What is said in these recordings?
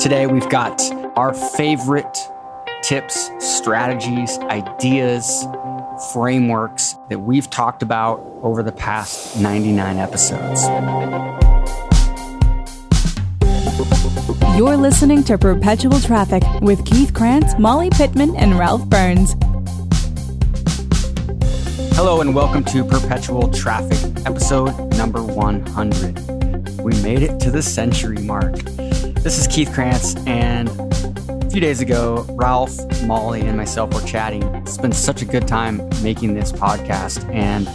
Today, we've got our favorite tips, strategies, ideas, frameworks that we've talked about over the past 99 episodes. You're listening to Perpetual Traffic with Keith Krance, Molly Pittman, and Ralph Burns. Hello, and welcome to Perpetual Traffic, episode number 100. We made it to the century mark. This is Keith Krance, and a few days ago, Ralph, Molly, and myself were chatting. It's been such a good time making this podcast, and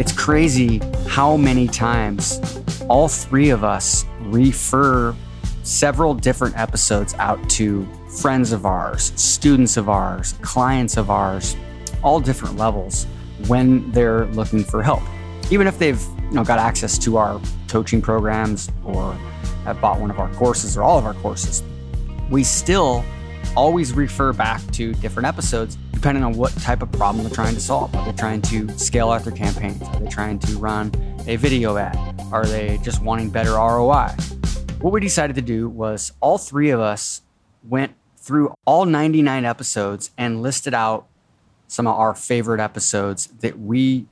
it's crazy how many times all three of us refer several different episodes out to friends of ours, students of ours, clients of ours, all different levels when they're looking for help. Even if they've you know got access to our coaching programs or have bought one of our courses or all of our courses, we still always refer back to different episodes depending on what type of problem they're trying to solve. Are they trying to scale out their campaigns? Are they trying to run a video ad? Are they just wanting better ROI? What we decided to do was all three of us went through all 99 episodes and listed out some of our favorite episodes that we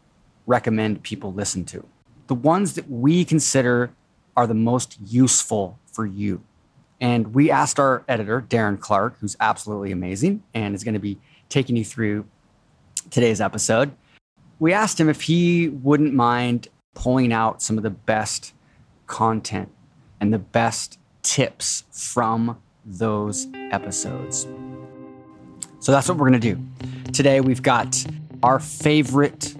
recommend people listen to. The ones that we consider are the most useful for you. And we asked our editor, Darren Clarke, who's absolutely amazing and is going to be taking you through today's episode. We asked him if he wouldn't mind pulling out some of the best content and the best tips from those episodes. So that's what we're going to do. Today, we've got our favorite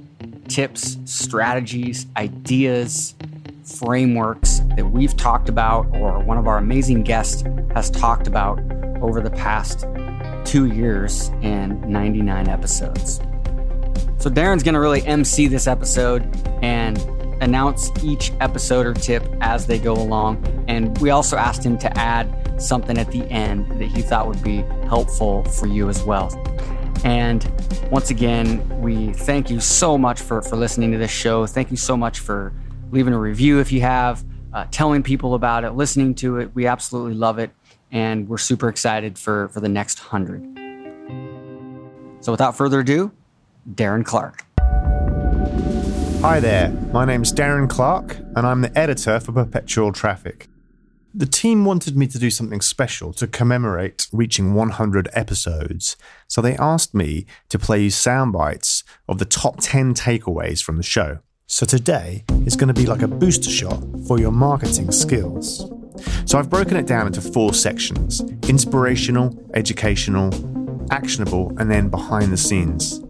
tips, strategies, ideas, frameworks that we've talked about or one of our amazing guests has talked about over the past two years and 99 episodes. So, Darren's going to really MC this episode and announce each episode or tip as they go along. And we also asked him to add something at the end that he thought would be helpful for you as well. And once again, we thank you so much for, for listening to this show. Thank you so much for leaving a review if you have, uh, telling people about it, listening to it. We absolutely love it. And we're super excited for, for the next hundred. So without further ado, Darren Clarke. Hi there, my name's Darren Clarke, and I'm the editor for Perpetual Traffic. The team wanted me to do something special to commemorate reaching 100 episodes, so they asked me to play you sound bites of the top 10 takeaways from the show. So today is going to be like a booster shot for your marketing skills. So I've broken it down into four sections inspirational, educational, actionable, and then behind the scenes.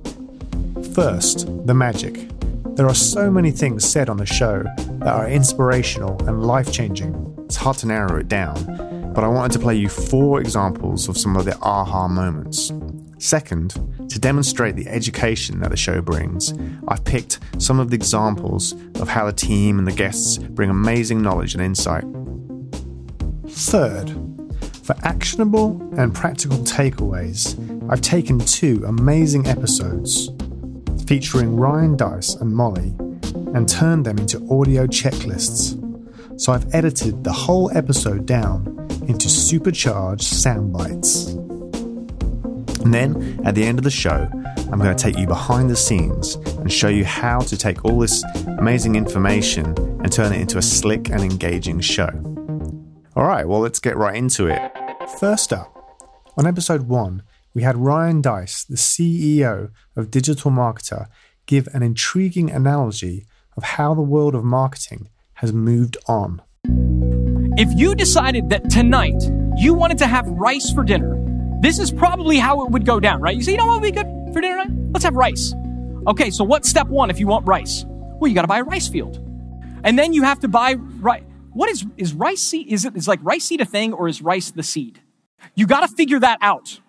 First, the magic. There are so many things said on the show that are inspirational and life changing. It's hard to narrow it down, but I wanted to play you four examples of some of the aha moments. Second, to demonstrate the education that the show brings, I've picked some of the examples of how the team and the guests bring amazing knowledge and insight. Third, for actionable and practical takeaways, I've taken two amazing episodes featuring Ryan Deiss and Molly and turned them into audio checklists. So I've edited the whole episode down into supercharged sound bites. And then at the end of the show, I'm going to take you behind the scenes and show you how to take all this amazing information and turn it into a slick and engaging show. All right, well, let's get right into it. First up, on episode one, we had Ryan Deiss, the CEO of Digital Marketer, give an intriguing analogy of how the world of marketing has moved on. If you decided that tonight you wanted to have rice for dinner, this is probably how it would go down, right? You say, you know what would be good for dinner tonight? Let's have rice. Okay, so what's step one if you want rice? Well, you got to buy a rice field. And then you have to buy rice. What is, is rice seed? Is it is like rice seed a thing or is rice the seed? You got to figure that out.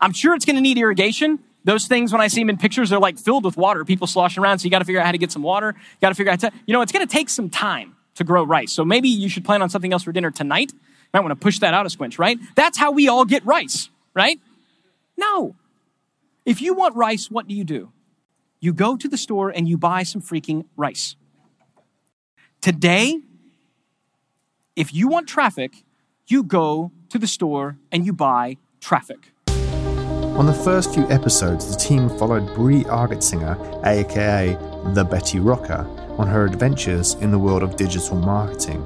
I'm sure it's going to need irrigation. Those things, when I see them in pictures, they're like filled with water, people sloshing around. So you got to figure out how to get some water. You got to figure out how to, you know, it's going to take some time to grow rice. So maybe you should plan on something else for dinner tonight. Might want to push that out a squinch, right? That's how we all get rice, right? No. If you want rice, what do you do? You go to the store and you buy some freaking rice. Today, if you want traffic, you go to the store and you buy traffic. On the first few episodes, the team followed Bree Argetsinger, aka the Betty Rocker, on her adventures in the world of digital marketing.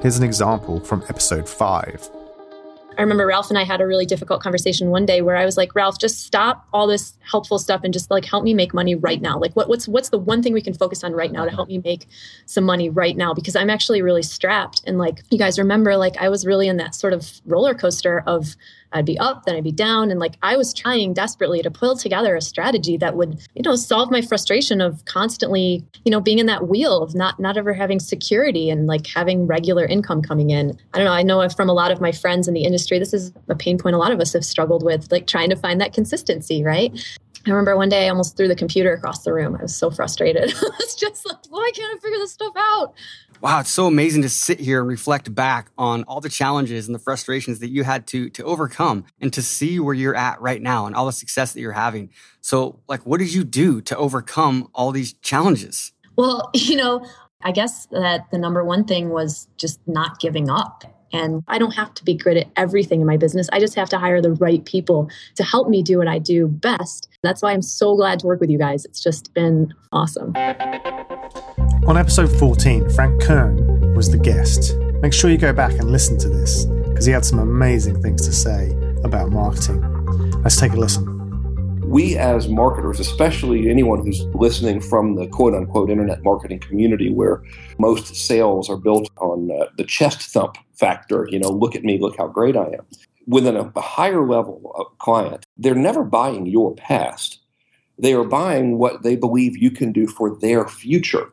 Here's an example from episode 5. I remember Ralph and I had a really difficult conversation one day where I was like, Ralph, just stop all this helpful stuff and just like help me make money right now. Like what, what's what's the one thing we can focus on right now to help me make some money right now? Because I'm actually really strapped. And like you guys remember, like I was really in that sort of roller coaster of I'd be up, then I'd be down. And like I was trying desperately to pull together a strategy that would, you know, solve my frustration of constantly, you know, being in that wheel of not not ever having security and like having regular income coming in. I don't know. I know from a lot of my friends in the industry, this is a pain point a lot of us have struggled with, like trying to find that consistency, right? I remember one day I almost threw the computer across the room. I was so frustrated. I was just like, why can't I figure this stuff out? Wow, it's so amazing to sit here and reflect back on all the challenges and the frustrations that you had to to overcome and to see where you're at right now and all the success that you're having. So, like what did you do to overcome all these challenges? Well, you know, I guess that the number one thing was just not giving up. And I don't have to be good at everything in my business. I just have to hire the right people to help me do what I do best. That's why I'm so glad to work with you guys. It's just been awesome. On episode 14, Frank Kern was the guest. Make sure you go back and listen to this because he had some amazing things to say about marketing. Let's take a listen. We, as marketers, especially anyone who's listening from the quote unquote internet marketing community where most sales are built on uh, the chest thump factor, you know, look at me, look how great I am. Within a, a higher level of client, they're never buying your past. They are buying what they believe you can do for their future.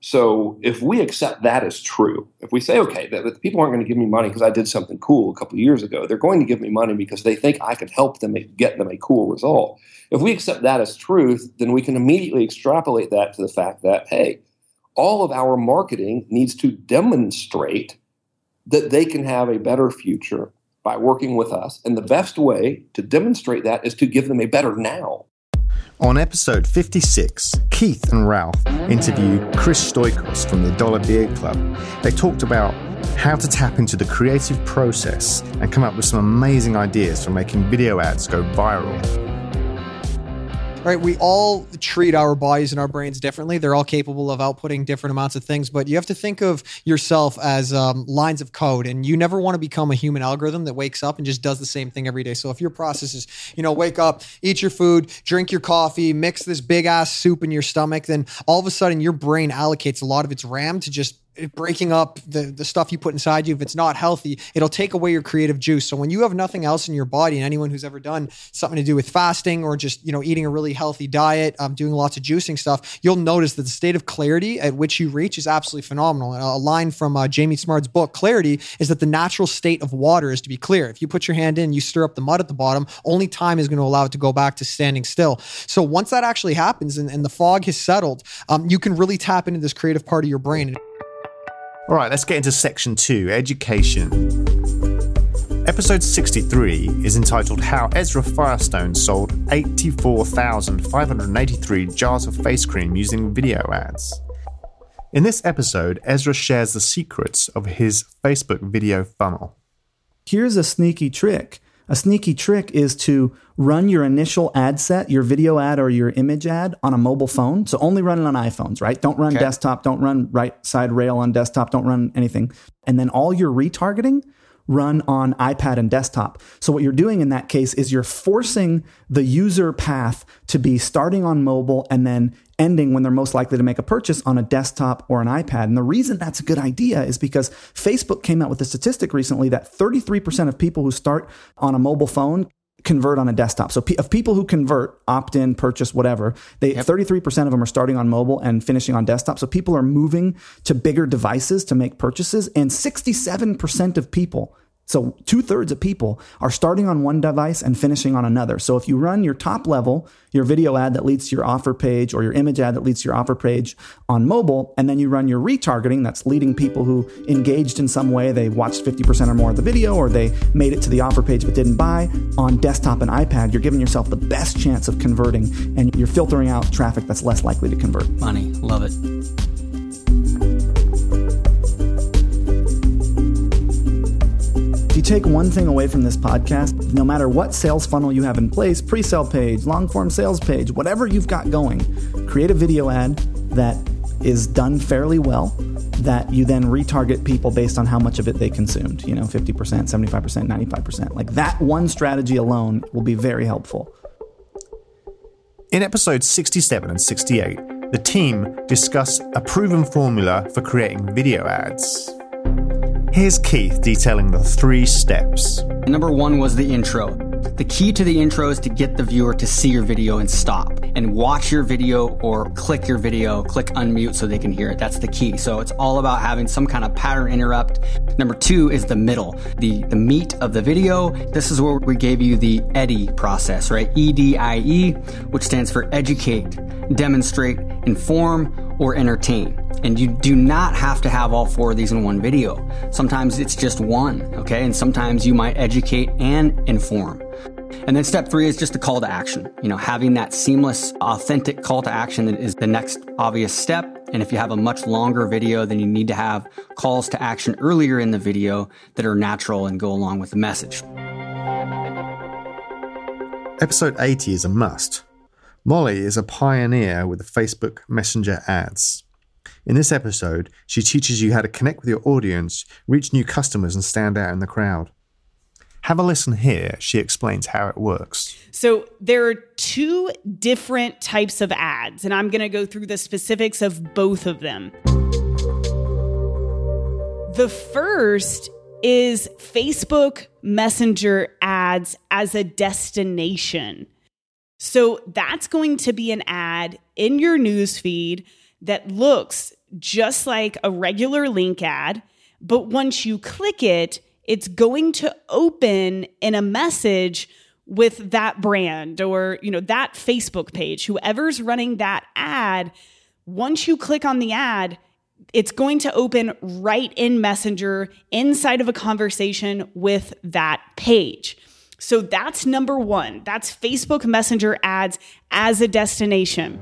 So if we accept that as true, if we say, okay, that, that people aren't going to give me money because I did something cool a couple years ago, they're going to give me money because they think I can help them get them a cool result. If we accept that as truth, then we can immediately extrapolate that to the fact that, hey, all of our marketing needs to demonstrate that they can have a better future by working with us. And the best way to demonstrate that is to give them a better now. On episode 56, Keith and Ralph interview Chris Stoikos from the Dollar Beard Club. They talked about how to tap into the creative process and come up with some amazing ideas for making video ads go viral right? We all treat our bodies and our brains differently. They're all capable of outputting different amounts of things, but you have to think of yourself as um, lines of code, and you never want to become a human algorithm that wakes up and just does the same thing every day. So if your process is, you know, wake up, eat your food, drink your coffee, mix this big ass soup in your stomach, then all of a sudden your brain allocates a lot of its RAM to just breaking up the, the stuff you put inside you if it's not healthy it'll take away your creative juice. So when you have nothing else in your body and anyone who's ever done something to do with fasting or just you know eating a really healthy diet um, doing lots of juicing stuff you'll notice that the state of clarity at which you reach is absolutely phenomenal. And a line from uh, jamie smart's book clarity is that the natural state of water is to be clear. If you put your hand in you stir up the mud at the bottom only time is going to allow it to go back to standing still. So once that actually happens and, and the fog has settled um, you can really tap into this creative part of your brain all right, let's get into section two education. Episode 63 is entitled How Ezra Firestone Sold 84,583 Jars of Face Cream Using Video Ads. In this episode, Ezra shares the secrets of his Facebook video funnel. Here's a sneaky trick a sneaky trick is to run your initial ad set, your video ad or your image ad on a mobile phone. So only run it on iPhones, right? Don't run okay. desktop, don't run right side rail on desktop, don't run anything. And then all your retargeting run on iPad and desktop. So what you're doing in that case is you're forcing the user path to be starting on mobile and then ending when they're most likely to make a purchase on a desktop or an iPad. And the reason that's a good idea is because Facebook came out with a statistic recently that 33% of people who start on a mobile phone convert on a desktop. So of people who convert, opt in, purchase, whatever, they yep. 33% of them are starting on mobile and finishing on desktop. So people are moving to bigger devices to make purchases and 67% of people so two thirds of people are starting on one device and finishing on another. So if you run your top level, your video ad that leads to your offer page or your image ad that leads to your offer page on mobile, and then you run your retargeting that's leading people who engaged in some way, they watched 50% or more of the video or they made it to the offer page but didn't buy on desktop and iPad, you're giving yourself the best chance of converting and you're filtering out traffic that's less likely to convert. Money, love it. Take one thing away from this podcast, no matter what sales funnel you have in place pre sale page, long form sales page, whatever you've got going create a video ad that is done fairly well that you then retarget people based on how much of it they consumed, you know, 50%, 75%, 95%. Like that one strategy alone will be very helpful. In episodes 67 and 68, the team discuss a proven formula for creating video ads. Here's Keith detailing the three steps. Number one was the intro. The key to the intro is to get the viewer to see your video and stop and watch your video or click your video, click unmute so they can hear it. That's the key. So it's all about having some kind of pattern interrupt. Number two is the middle, the, the meat of the video. This is where we gave you the EDIE process, right? E-D-I-E, which stands for educate, demonstrate, inform, or entertain. And you do not have to have all four of these in one video. Sometimes it's just one, okay? And sometimes you might educate and inform. And then step three is just a call to action. You know, having that seamless, authentic call to action is the next obvious step. And if you have a much longer video, then you need to have calls to action earlier in the video that are natural and go along with the message. Episode 80 is a must. Molly is a pioneer with the Facebook Messenger ads. In this episode, she teaches you how to connect with your audience, reach new customers, and stand out in the crowd. Have a listen here. She explains how it works. So, there are two different types of ads, and I'm going to go through the specifics of both of them. The first is Facebook Messenger ads as a destination. So, that's going to be an ad in your newsfeed that looks just like a regular link ad, but once you click it, it's going to open in a message with that brand or you know that Facebook page whoever's running that ad once you click on the ad it's going to open right in Messenger inside of a conversation with that page. So that's number 1. That's Facebook Messenger ads as a destination.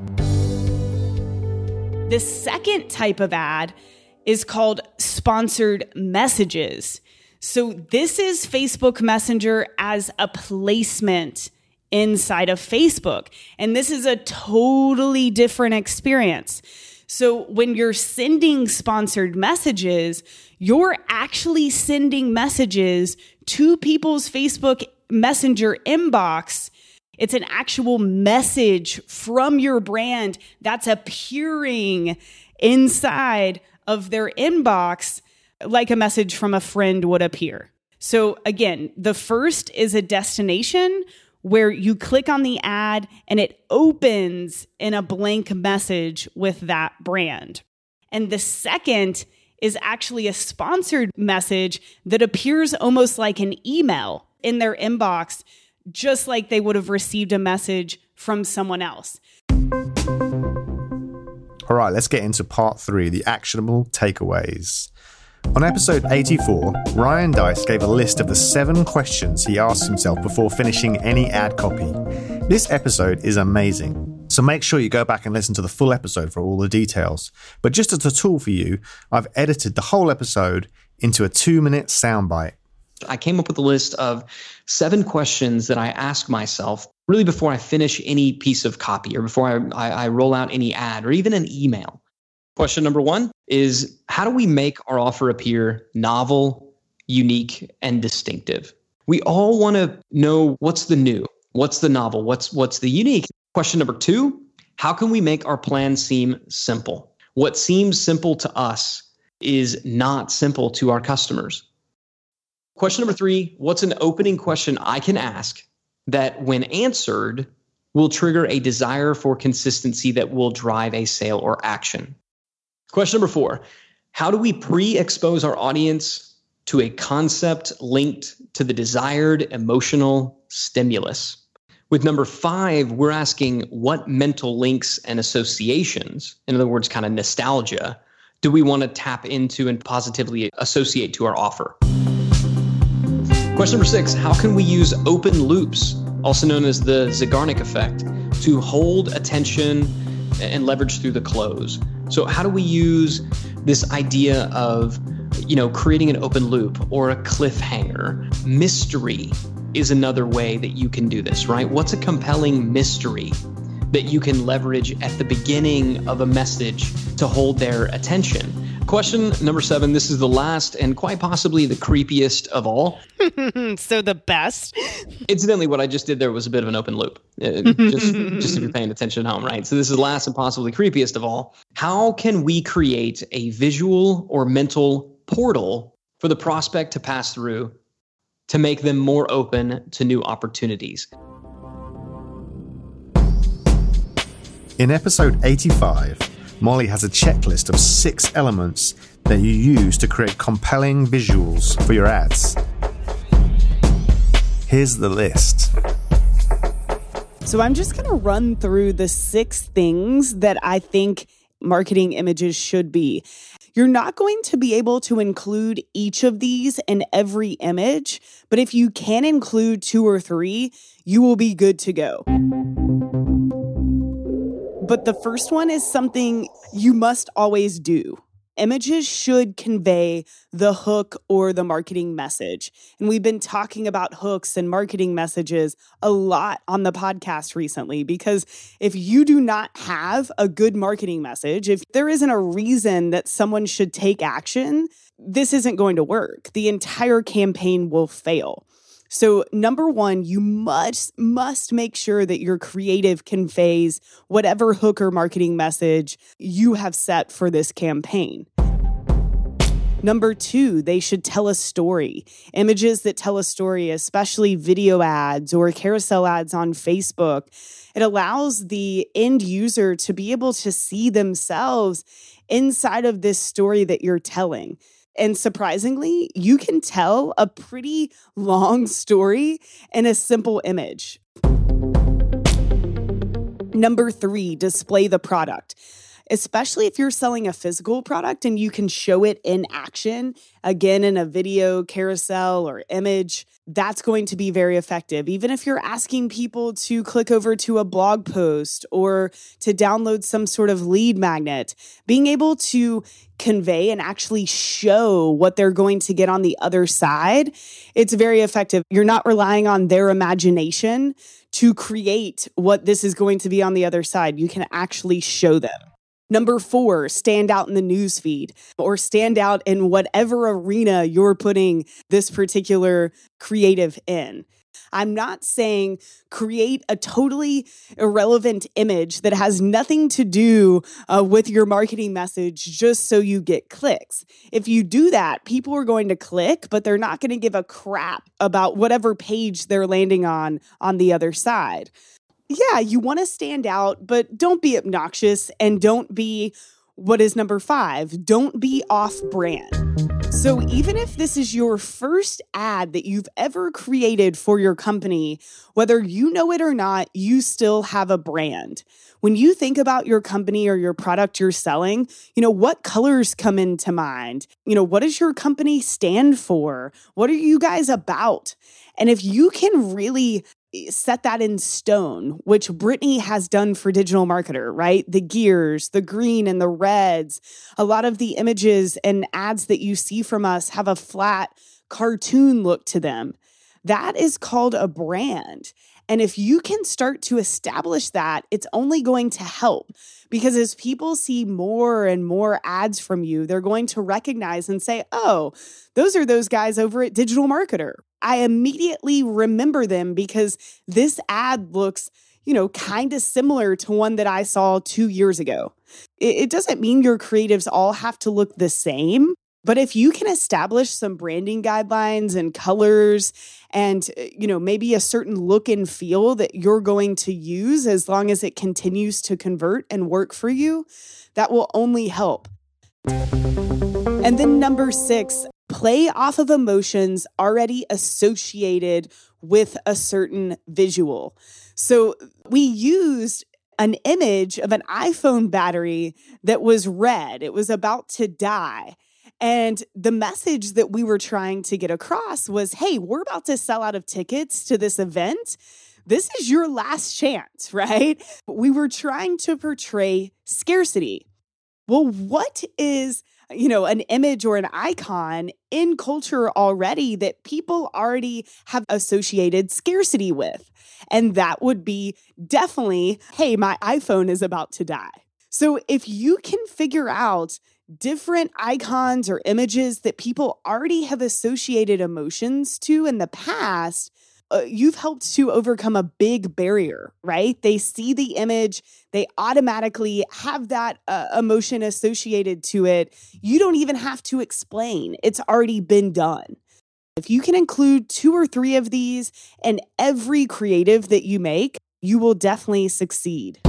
The second type of ad is called sponsored messages. So, this is Facebook Messenger as a placement inside of Facebook. And this is a totally different experience. So, when you're sending sponsored messages, you're actually sending messages to people's Facebook Messenger inbox it's an actual message from your brand that's appearing inside of their inbox like a message from a friend would appear. So, again, the first is a destination where you click on the ad and it opens in a blank message with that brand. And the second is actually a sponsored message that appears almost like an email in their inbox just like they would have received a message from someone else. All right, let's get into part three the actionable takeaways. On episode 84, Ryan Deiss gave a list of the seven questions he asked himself before finishing any ad copy. This episode is amazing, so make sure you go back and listen to the full episode for all the details. But just as a tool for you, I've edited the whole episode into a two minute soundbite. I came up with a list of seven questions that I ask myself really before I finish any piece of copy or before I, I, I, roll out any ad or even an email. Question number one is How do we make our offer appear novel, unique, and distinctive? We all want to know what's the new, what's the novel, what's, what's the unique. Question number two How can we make our plan seem simple? What seems simple to us is not simple to our customers. Question number three What's an opening question I can ask that, when answered, will trigger a desire for consistency that will drive a sale or action? Question number four How do we pre expose our audience to a concept linked to the desired emotional stimulus? With number five, we're asking what mental links and associations, in other words, kind of nostalgia, do we want to tap into and positively associate to our offer? Question number six How can we use open loops, also known as the Zeigarnik effect, to hold attention and leverage through the close? So, how do we use this idea of you know, creating an open loop or a cliffhanger. Mystery is another way that you can do this, right? What's a compelling mystery that you can leverage at the beginning of a message to hold their attention? Question number seven. This is the last and quite possibly the creepiest of all. so the best. Incidentally, what I just did there was a bit of an open loop. Uh, just, just if you're paying attention at home, right? So this is the last and possibly creepiest of all. How can we create a visual or mental portal for the prospect to pass through to make them more open to new opportunities? In episode 85, Molly has a checklist of six elements that you use to create compelling visuals for your ads. Here's the list. So I'm just going to run through the six things that I think marketing images should be. You're not going to be able to include each of these in every image, but if you can include two or three, you will be good to go. But the first one is something you must always do. Images should convey the hook or the marketing message. And we've been talking about hooks and marketing messages a lot on the podcast recently because if you do not have a good marketing message, if there isn't a reason that someone should take action, this isn't going to work. The entire campaign will fail. So, number one, you must must make sure that your creative conveys whatever hook or marketing message you have set for this campaign. Number two, they should tell a story. Images that tell a story, especially video ads or carousel ads on Facebook, it allows the end user to be able to see themselves inside of this story that you're telling. And surprisingly, you can tell a pretty long story in a simple image. Number three, display the product. Especially if you're selling a physical product and you can show it in action, again, in a video, carousel, or image, that's going to be very effective. Even if you're asking people to click over to a blog post or to download some sort of lead magnet, being able to convey and actually show what they're going to get on the other side, it's very effective. You're not relying on their imagination to create what this is going to be on the other side. You can actually show them. Number four, stand out in the newsfeed or stand out in whatever arena you're putting this particular creative in. I'm not saying create a totally irrelevant image that has nothing to do uh, with your marketing message just so you get clicks. If you do that, people are going to click, but they're not going to give a crap about whatever page they're landing on on the other side yeah, you want to stand out, but don't be obnoxious and don't be what is number five? Don't be off brand. So, even if this is your first ad that you've ever created for your company, whether you know it or not, you still have a brand. When you think about your company or your product you're selling, you know, what colors come into mind? You know, what does your company stand for? What are you guys about? And if you can really set that in stone, which Brittany has done for Digital Marketer, right? The gears, the green and the reds. A lot of the images and ads that you see from us have a flat cartoon look to them. That is called a brand. And if you can start to establish that, it's only going to help because as people see more and more ads from you, they're going to recognize and say, oh, those are those guys over at Digital Marketer. I immediately remember them because this ad looks, you know, kind of similar to one that I saw two years ago. It, it doesn't mean your creatives all have to look the same. But if you can establish some branding guidelines and colors and uh, you know maybe a certain look and feel that you're going to use as long as it continues to convert and work for you, that will only help. And then number 6, play off of emotions already associated with a certain visual. So we used an image of an iPhone battery that was red, it was about to die. And the message that we were trying to get across was hey, we're about to sell out of tickets to this event. This is your last chance, right? We were trying to portray scarcity. Well, what is you know, an image or an icon in culture already that people already have associated scarcity with. And that would be definitely, hey, my iPhone is about to die. So if you can figure out different icons or images that people already have associated emotions to in the past, uh, you've helped to overcome a big barrier, right? They see the image, they automatically have that uh, emotion associated to it. You don't even have to explain, it's already been done. If you can include two or three of these in every creative that you make, you will definitely succeed.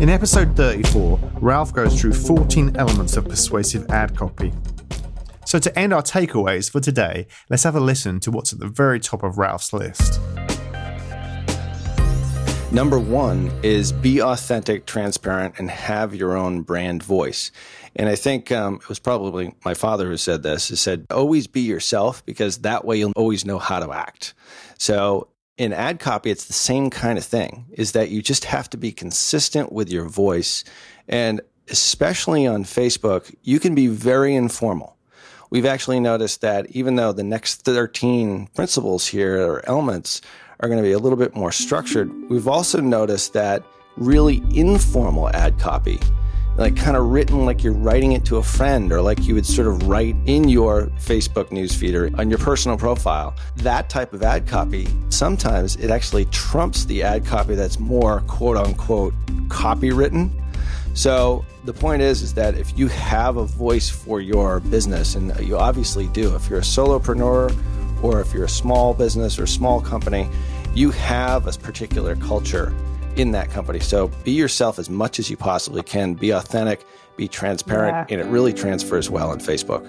In episode 34, Ralph goes through 14 elements of persuasive ad copy. So, to end our takeaways for today, let's have a listen to what's at the very top of Ralph's list. Number one is be authentic, transparent, and have your own brand voice. And I think um, it was probably my father who said this. He said, always be yourself because that way you'll always know how to act. So in ad copy, it's the same kind of thing is that you just have to be consistent with your voice. And especially on Facebook, you can be very informal. We've actually noticed that even though the next 13 principles here or elements are going to be a little bit more structured, we've also noticed that really informal ad copy like kind of written like you're writing it to a friend or like you would sort of write in your Facebook newsfeed or on your personal profile. That type of ad copy, sometimes it actually trumps the ad copy that's more quote unquote copywritten. So the point is, is that if you have a voice for your business, and you obviously do, if you're a solopreneur or if you're a small business or small company, you have a particular culture in that company. So be yourself as much as you possibly can. Be authentic, be transparent, yeah. and it really transfers well on Facebook.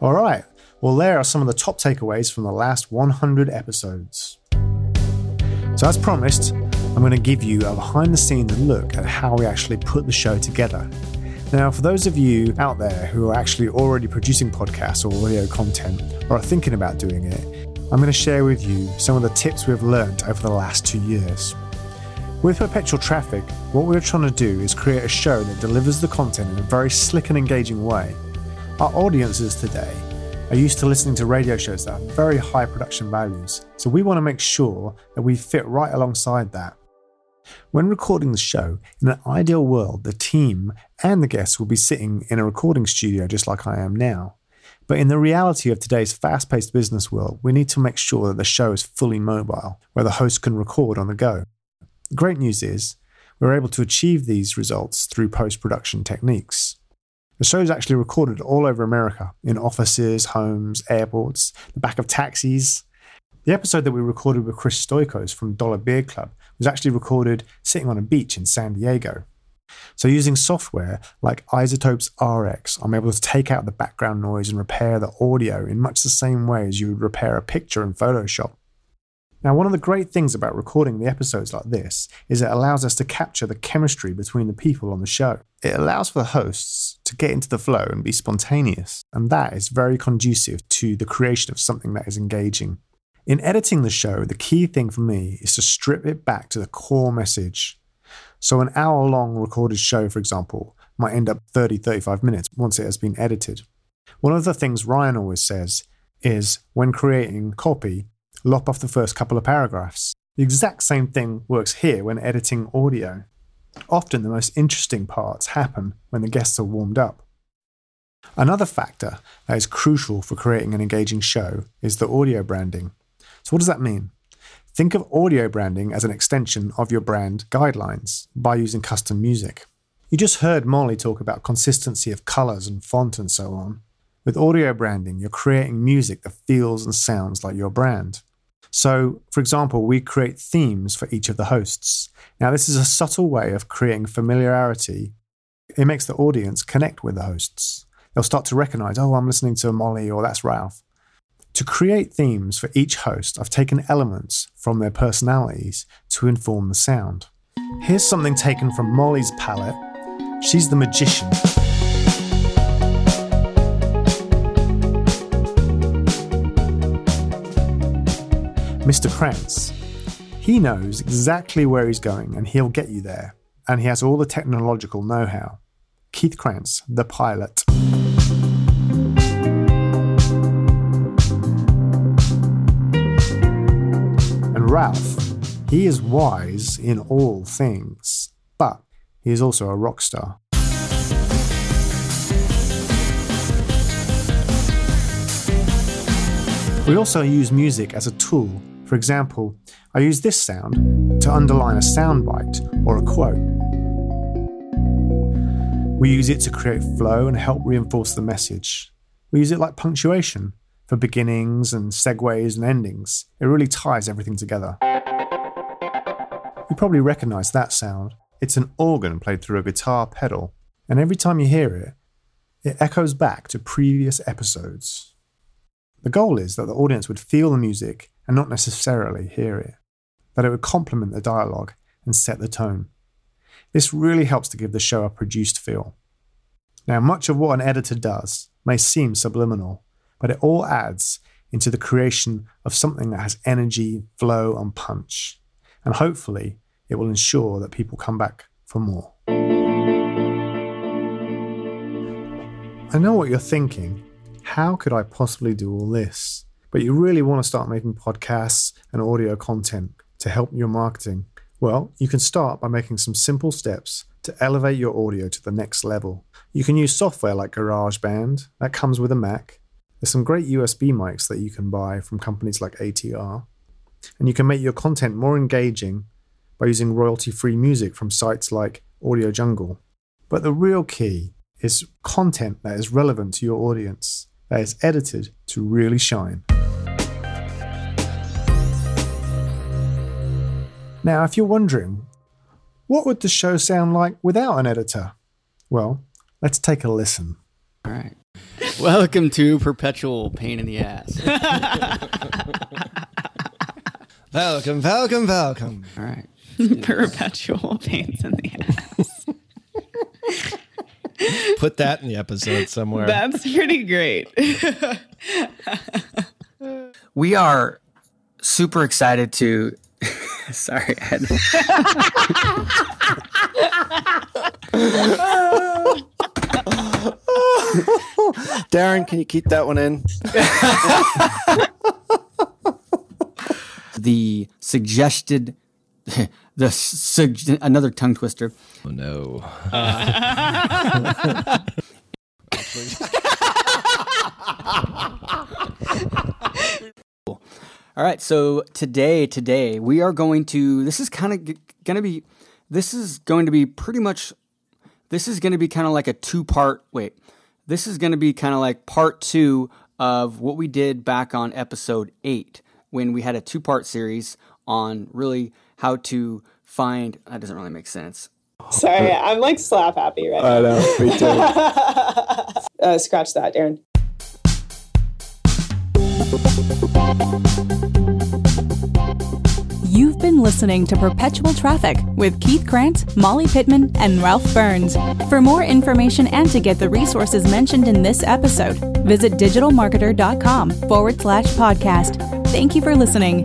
All right. Well, there are some of the top takeaways from the last 100 episodes. So, as promised, I'm going to give you a behind the scenes look at how we actually put the show together. Now, for those of you out there who are actually already producing podcasts or audio content or are thinking about doing it, I'm going to share with you some of the tips we've learned over the last two years. With Perpetual Traffic, what we're trying to do is create a show that delivers the content in a very slick and engaging way. Our audiences today are used to listening to radio shows that have very high production values, so we want to make sure that we fit right alongside that. When recording the show, in an ideal world, the team and the guests will be sitting in a recording studio just like I am now. But in the reality of today's fast paced business world, we need to make sure that the show is fully mobile, where the host can record on the go. Great news is, we're able to achieve these results through post production techniques. The show is actually recorded all over America in offices, homes, airports, the back of taxis. The episode that we recorded with Chris Stoikos from Dollar Beard Club was actually recorded sitting on a beach in San Diego. So using software like iZotope's RX, I'm able to take out the background noise and repair the audio in much the same way as you would repair a picture in Photoshop. Now, one of the great things about recording the episodes like this is it allows us to capture the chemistry between the people on the show. It allows for the hosts to get into the flow and be spontaneous, and that is very conducive to the creation of something that is engaging. In editing the show, the key thing for me is to strip it back to the core message so, an hour long recorded show, for example, might end up 30, 35 minutes once it has been edited. One of the things Ryan always says is when creating copy, lop off the first couple of paragraphs. The exact same thing works here when editing audio. Often the most interesting parts happen when the guests are warmed up. Another factor that is crucial for creating an engaging show is the audio branding. So, what does that mean? Think of audio branding as an extension of your brand guidelines by using custom music. You just heard Molly talk about consistency of colors and font and so on. With audio branding, you're creating music that feels and sounds like your brand. So, for example, we create themes for each of the hosts. Now, this is a subtle way of creating familiarity. It makes the audience connect with the hosts. They'll start to recognize, oh, I'm listening to Molly or that's Ralph. To create themes for each host, I've taken elements from their personalities to inform the sound. Here's something taken from Molly's palette. She's the magician. Mr. Krance. He knows exactly where he's going and he'll get you there, and he has all the technological know how. Keith Krance, the pilot. And Ralph, he is wise in all things, but he is also a rock star. We also use music as a tool. For example, I use this sound to underline a soundbite or a quote. We use it to create flow and help reinforce the message. We use it like punctuation for beginnings and segues and endings. It really ties everything together. You probably recognize that sound. It's an organ played through a guitar pedal, and every time you hear it, it echoes back to previous episodes. The goal is that the audience would feel the music and not necessarily hear it, that it would complement the dialogue and set the tone. This really helps to give the show a produced feel. Now, much of what an editor does may seem subliminal, but it all adds into the creation of something that has energy, flow, and punch. And hopefully, it will ensure that people come back for more. I know what you're thinking how could I possibly do all this? But you really want to start making podcasts and audio content to help your marketing. Well, you can start by making some simple steps to elevate your audio to the next level. You can use software like GarageBand, that comes with a Mac. There's some great USB mics that you can buy from companies like ATR. And you can make your content more engaging by using royalty free music from sites like Audio Jungle. But the real key is content that is relevant to your audience that is edited to really shine. Now, if you're wondering, what would the show sound like without an editor? Well, let's take a listen. All right. Welcome to Perpetual Pain in the Ass. welcome, welcome, welcome. All right. Perpetual pains in the ass. Put that in the episode somewhere. That's pretty great. we are super excited to. Sorry, Ed. Darren, can you keep that one in? the suggested the sug- another tongue twister. Oh no. Uh, All right, so today, today we are going to. This is kind of g- going to be. This is going to be pretty much. This is going to be kind of like a two part. Wait, this is going to be kind of like part two of what we did back on episode eight when we had a two part series on really how to find. That doesn't really make sense. Sorry, I'm like slap happy right now. I know, me too. uh, scratch that, Darren. You've been listening to Perpetual Traffic with Keith Krance, Molly Pittman, and Ralph Burns. For more information and to get the resources mentioned in this episode, visit digitalmarketer.com forward slash podcast. Thank you for listening.